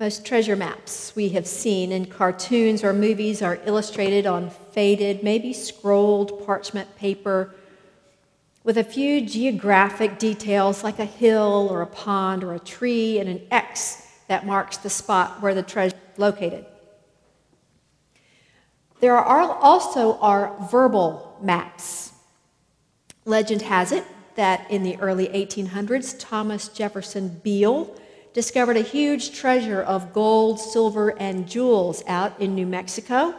Most treasure maps we have seen in cartoons or movies are illustrated on faded, maybe scrolled parchment paper with a few geographic details like a hill or a pond or a tree and an X that marks the spot where the treasure is located. There are also our verbal maps. Legend has it that in the early 1800s, Thomas Jefferson Beale discovered a huge treasure of gold, silver, and jewels out in New Mexico.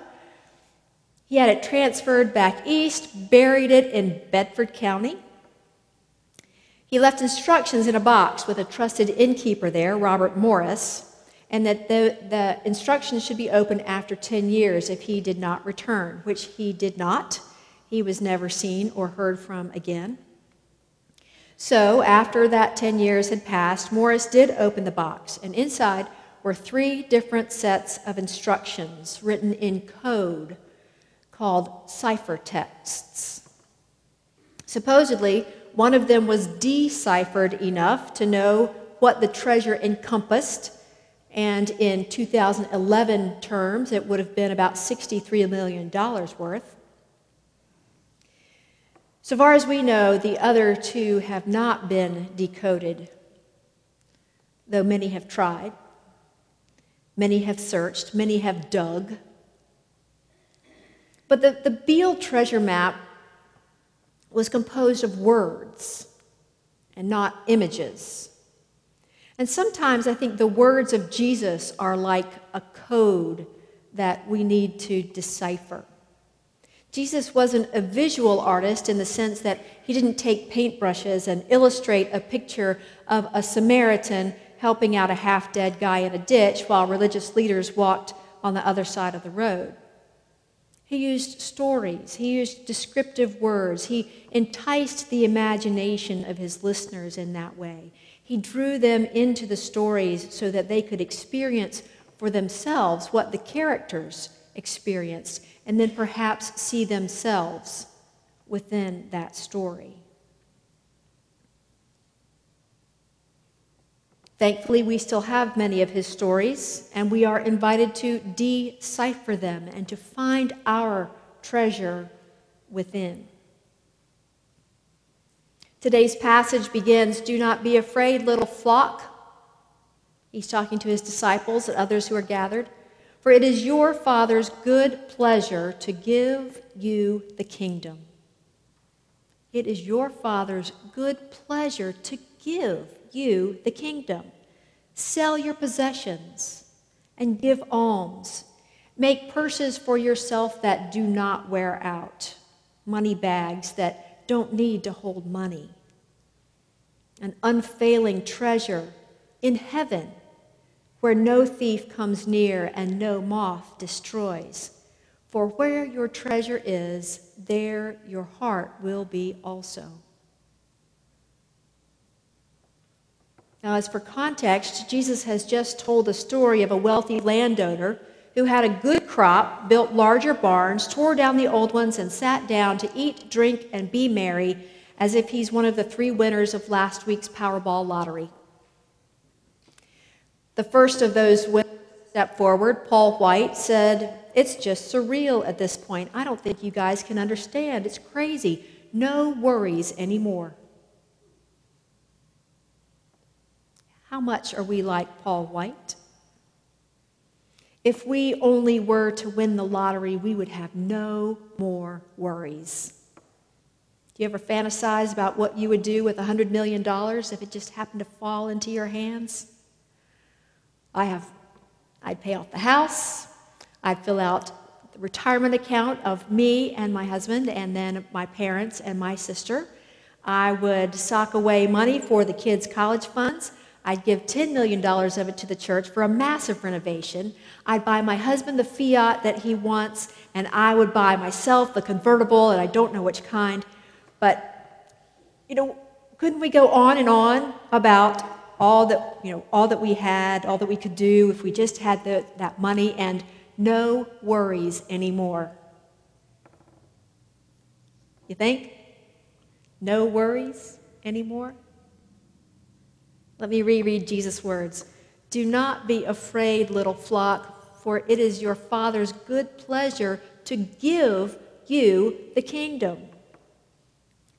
He had it transferred back east, buried it in Bedford County. He left instructions in a box with a trusted innkeeper there, Robert Morris, and that the, the instructions should be opened after 10 years if he did not return, which he did not. He was never seen or heard from again. So, after that 10 years had passed, Morris did open the box, and inside were three different sets of instructions written in code called ciphertexts. Supposedly, one of them was deciphered enough to know what the treasure encompassed, and in 2011 terms, it would have been about $63 million worth. So far as we know, the other two have not been decoded, though many have tried. Many have searched, many have dug. But the, the Beale treasure map was composed of words and not images. And sometimes I think the words of Jesus are like a code that we need to decipher. Jesus wasn't a visual artist in the sense that he didn't take paintbrushes and illustrate a picture of a Samaritan helping out a half dead guy in a ditch while religious leaders walked on the other side of the road. He used stories, he used descriptive words, he enticed the imagination of his listeners in that way. He drew them into the stories so that they could experience for themselves what the characters experienced, and then perhaps see themselves within that story. Thankfully, we still have many of his stories, and we are invited to decipher them and to find our treasure within. Today's passage begins Do not be afraid, little flock. He's talking to his disciples and others who are gathered. For it is your Father's good pleasure to give you the kingdom. It is your Father's good pleasure to give you the kingdom. Sell your possessions and give alms. Make purses for yourself that do not wear out, money bags that don't need to hold money, an unfailing treasure in heaven where no thief comes near and no moth destroys. For where your treasure is, there your heart will be also. Now, as for context, Jesus has just told the story of a wealthy landowner who had a good crop, built larger barns, tore down the old ones, and sat down to eat, drink, and be merry as if he's one of the three winners of last week's Powerball lottery. The first of those winners stepped forward, Paul White, said, It's just surreal at this point. I don't think you guys can understand. It's crazy. No worries anymore. How much are we like Paul White? If we only were to win the lottery, we would have no more worries. Do you ever fantasize about what you would do with $100 million if it just happened to fall into your hands? I have, I'd pay off the house, I'd fill out the retirement account of me and my husband, and then my parents and my sister. I would sock away money for the kids' college funds. I'd give $10 million of it to the church for a massive renovation. I'd buy my husband the Fiat that he wants, and I would buy myself the convertible, and I don't know which kind. But, you know, couldn't we go on and on about all that, you know, all that we had, all that we could do if we just had the, that money and no worries anymore? You think? No worries anymore? Let me reread Jesus' words. Do not be afraid, little flock, for it is your Father's good pleasure to give you the kingdom.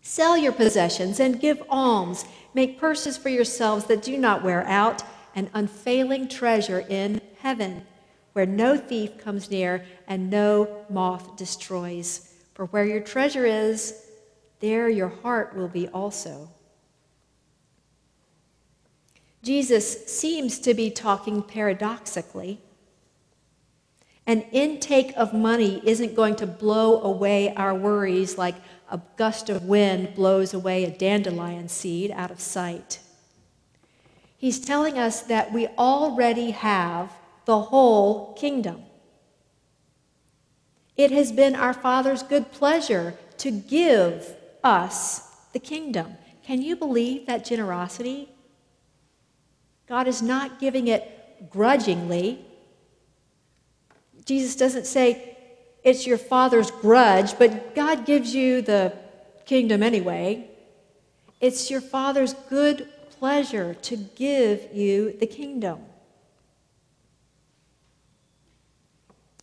Sell your possessions and give alms. Make purses for yourselves that do not wear out, an unfailing treasure in heaven, where no thief comes near and no moth destroys. For where your treasure is, there your heart will be also. Jesus seems to be talking paradoxically. An intake of money isn't going to blow away our worries like a gust of wind blows away a dandelion seed out of sight. He's telling us that we already have the whole kingdom. It has been our Father's good pleasure to give us the kingdom. Can you believe that generosity? God is not giving it grudgingly. Jesus doesn't say it's your father's grudge, but God gives you the kingdom anyway. It's your father's good pleasure to give you the kingdom.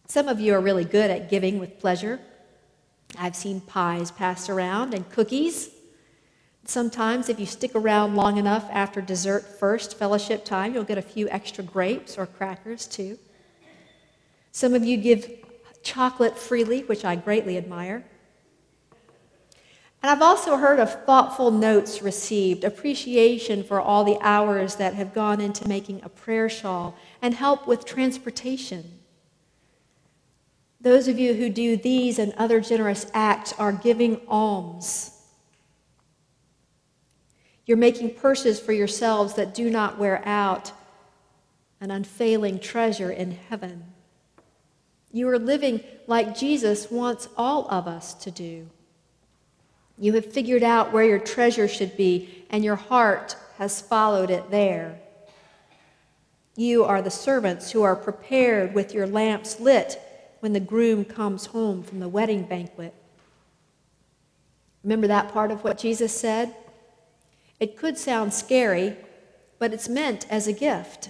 Some of you are really good at giving with pleasure. I've seen pies passed around and cookies. Sometimes, if you stick around long enough after dessert first fellowship time, you'll get a few extra grapes or crackers too. Some of you give chocolate freely, which I greatly admire. And I've also heard of thoughtful notes received, appreciation for all the hours that have gone into making a prayer shawl, and help with transportation. Those of you who do these and other generous acts are giving alms. You're making purses for yourselves that do not wear out, an unfailing treasure in heaven. You are living like Jesus wants all of us to do. You have figured out where your treasure should be, and your heart has followed it there. You are the servants who are prepared with your lamps lit when the groom comes home from the wedding banquet. Remember that part of what Jesus said? It could sound scary, but it's meant as a gift.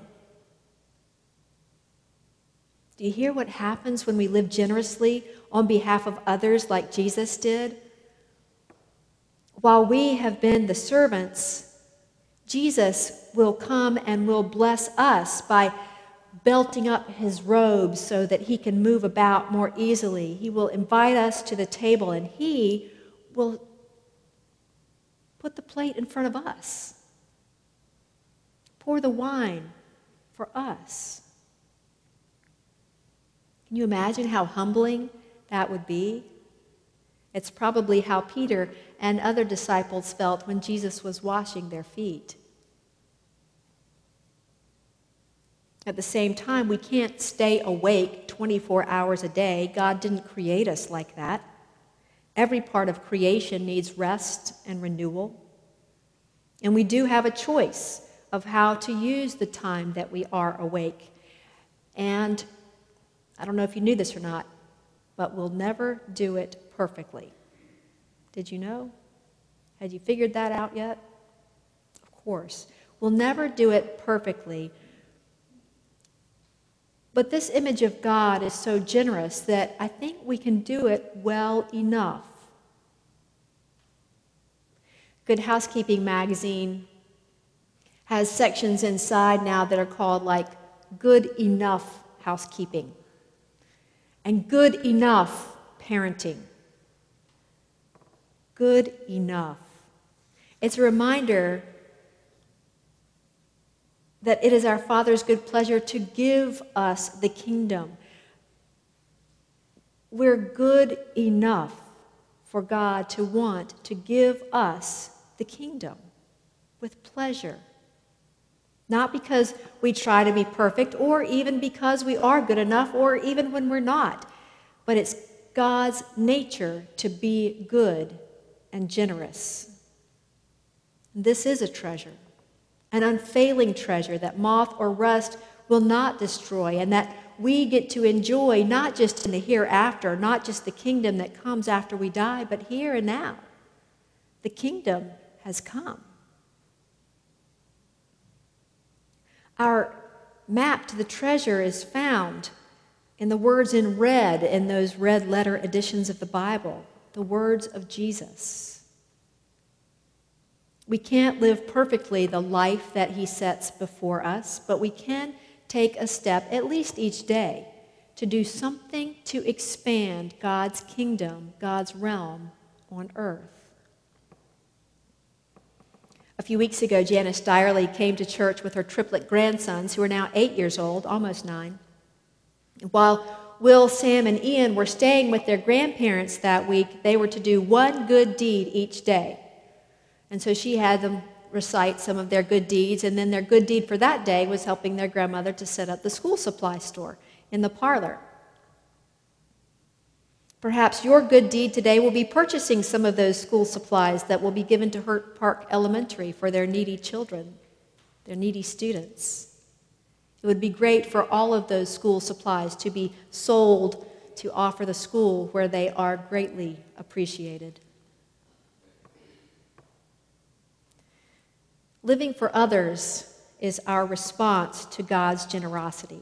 Do you hear what happens when we live generously on behalf of others like Jesus did? While we have been the servants, Jesus will come and will bless us by belting up his robes so that he can move about more easily. He will invite us to the table and he will put the plate in front of us, pour the wine for us. Can you imagine how humbling that would be? It's probably how Peter and other disciples felt when Jesus was washing their feet. At the same time, we can't stay awake 24 hours a day. God didn't create us like that. Every part of creation needs rest and renewal. And we do have a choice of how to use the time that we are awake. And I don't know if you knew this or not, but we'll never do it perfectly. Did you know? Had you figured that out yet? Of course. We'll never do it perfectly, but this image of God is so generous that I think we can do it well enough. Good Housekeeping magazine has sections inside now that are called like good enough housekeeping and good enough parenting. Good enough. It's a reminder that it is our Father's good pleasure to give us the kingdom. We're good enough for God to want to give us the kingdom with pleasure. Not because we try to be perfect, or even because we are good enough, or even when we're not, but it's God's nature to be good and generous. This is a treasure, an unfailing treasure that moth or rust will not destroy, and that we get to enjoy not just in the hereafter, not just the kingdom that comes after we die, but here and now. The kingdom has come. Our map to the treasure is found in the words in red in those red letter editions of the Bible, the words of Jesus. We can't live perfectly the life that he sets before us, but we can take a step, at least each day, to do something to expand God's kingdom, God's realm on earth. A few weeks ago, Janice Dyerly came to church with her triplet grandsons, who are now eight years old, almost nine. While Will, Sam, and Ian were staying with their grandparents that week, they were to do one good deed each day. And so she had them recite some of their good deeds, and then their good deed for that day was helping their grandmother to set up the school supply store in the parlor. Perhaps your good deed today will be purchasing some of those school supplies that will be given to Hurt Park Elementary for their needy children, their needy students. It would be great for all of those school supplies to be sold to offer the school where they are greatly appreciated. Living for others is our response to God's generosity.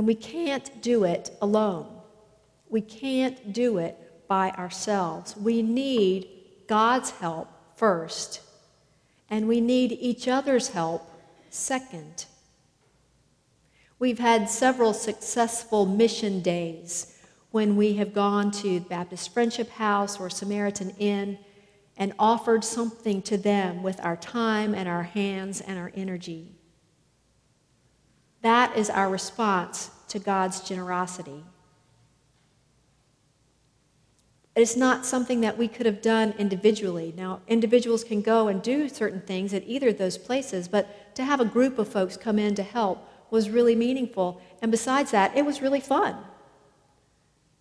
And we can't do it alone. We can't do it by ourselves. We need God's help first, and we need each other's help second. We've had several successful mission days when we have gone to Baptist Friendship House or Samaritan Inn and offered something to them with our time and our hands and our energy. That is our response to God's generosity. It's not something that we could have done individually. Now, individuals can go and do certain things at either of those places, but to have a group of folks come in to help was really meaningful. And besides that, it was really fun.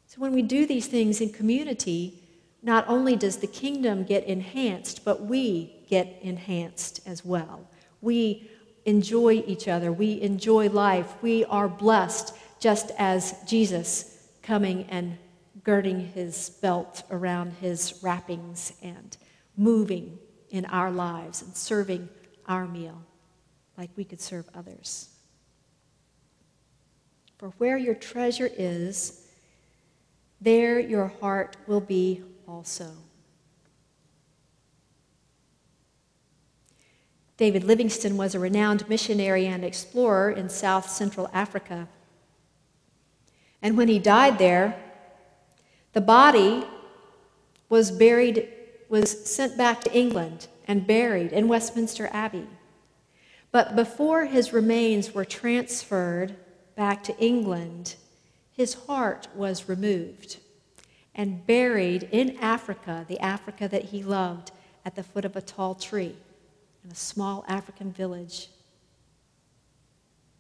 So when we do these things in community, not only does the kingdom get enhanced, but we get enhanced as well. We enjoy each other, we enjoy life, we are blessed just as Jesus coming and girding his belt around his wrappings and moving in our lives and serving our meal like we could serve others. For where your treasure is, there your heart will be also. David Livingstone was a renowned missionary and explorer in South Central Africa. And when he died there, the body was buried, was sent back to England and buried in Westminster Abbey. But before his remains were transferred back to England, his heart was removed and buried in Africa, the Africa that he loved, at the foot of a tall tree in a small African village.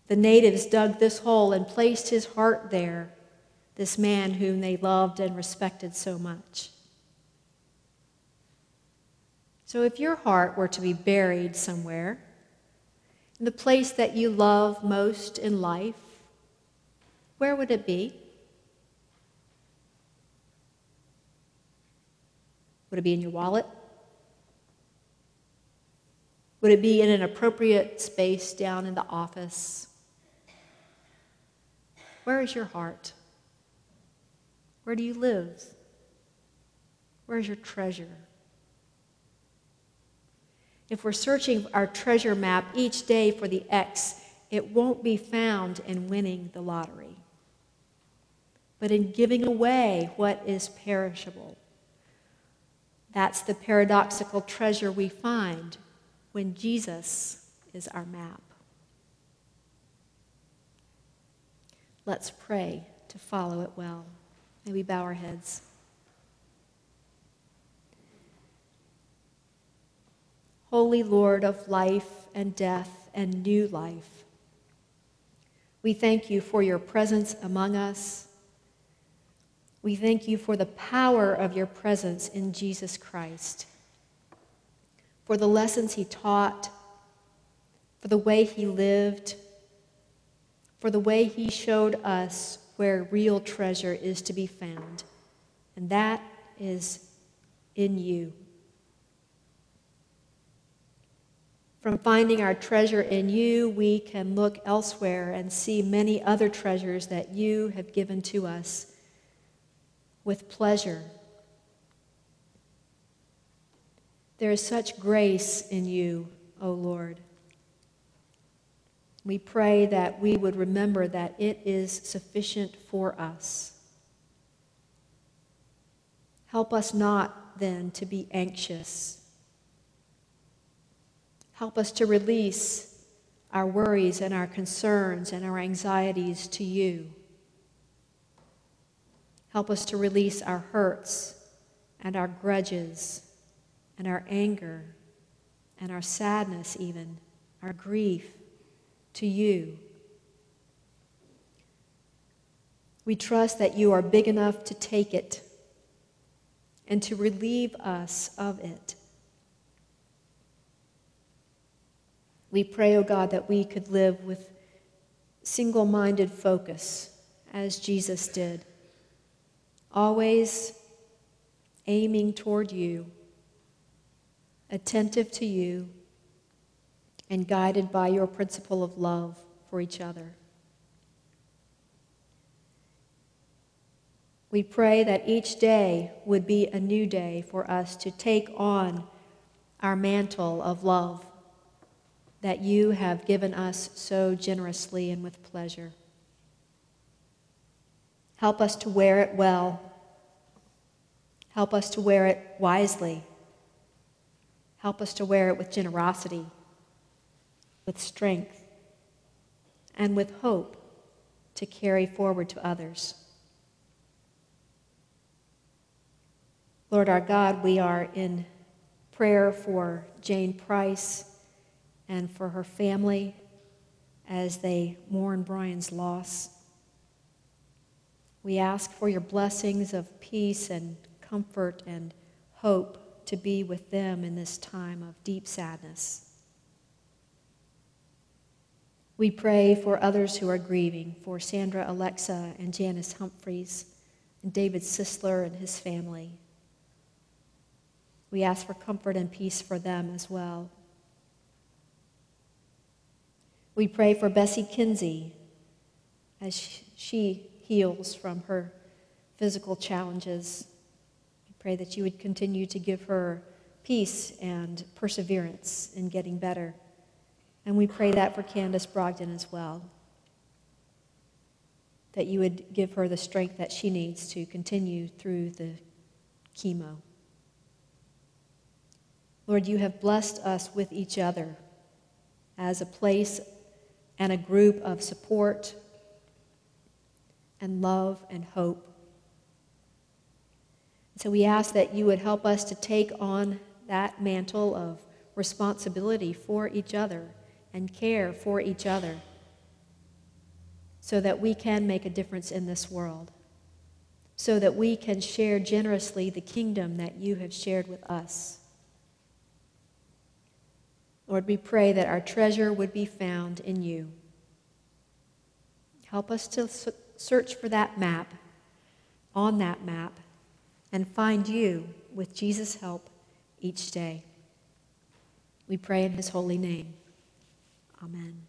The natives dug this hole and placed his heart there this man whom they loved and respected so much. So, if your heart were to be buried somewhere, in the place that you love most in life, where would it be? Would it be in your wallet? Would it be in an appropriate space down in the office? Where is your heart? Where do you live? Where's your treasure? If we're searching our treasure map each day for the X, it won't be found in winning the lottery, but in giving away what is perishable. That's the paradoxical treasure we find when Jesus is our map. Let's pray to follow it well. May we bow our heads. Holy Lord of life and death and new life. We thank you for your presence among us. We thank you for the power of your presence in Jesus Christ, for the lessons he taught, for the way he lived, for the way he showed us where real treasure is to be found, and that is in you. From finding our treasure in you, we can look elsewhere and see many other treasures that you have given to us with pleasure. There is such grace in you, O Lord. We pray that we would remember that it is sufficient for us. Help us not then to be anxious Help us to release our worries and our concerns and our anxieties to you. Help us to release our hurts and our grudges and our anger and our sadness, even our grief, to you. We trust that you are big enough to take it and to relieve us of it. We pray, O oh God, that we could live with single minded focus as Jesus did, always aiming toward you, attentive to you, and guided by your principle of love for each other. We pray that each day would be a new day for us to take on our mantle of love that you have given us so generously and with pleasure. Help us to wear it well. Help us to wear it wisely. Help us to wear it with generosity, with strength, and with hope to carry forward to others. Lord our God, we are in prayer for Jane Price and for her family as they mourn Brian's loss. We ask for your blessings of peace and comfort and hope to be with them in this time of deep sadness. We pray for others who are grieving, for Sandra Alexa and Janice Humphreys, and David Sisler and his family. We ask for comfort and peace for them as well. We pray for Bessie Kinsey as she heals from her physical challenges. Pray that you would continue to give her peace and perseverance in getting better. And we pray that for Candace Brogdon as well. That you would give her the strength that she needs to continue through the chemo. Lord, you have blessed us with each other as a place and a group of support and love and hope. So we ask that you would help us to take on that mantle of responsibility for each other and care for each other so that we can make a difference in this world, so that we can share generously the kingdom that you have shared with us. Lord, we pray that our treasure would be found in you. Help us to search for that map, on that map, and find you with Jesus' help each day. We pray in his holy name. Amen.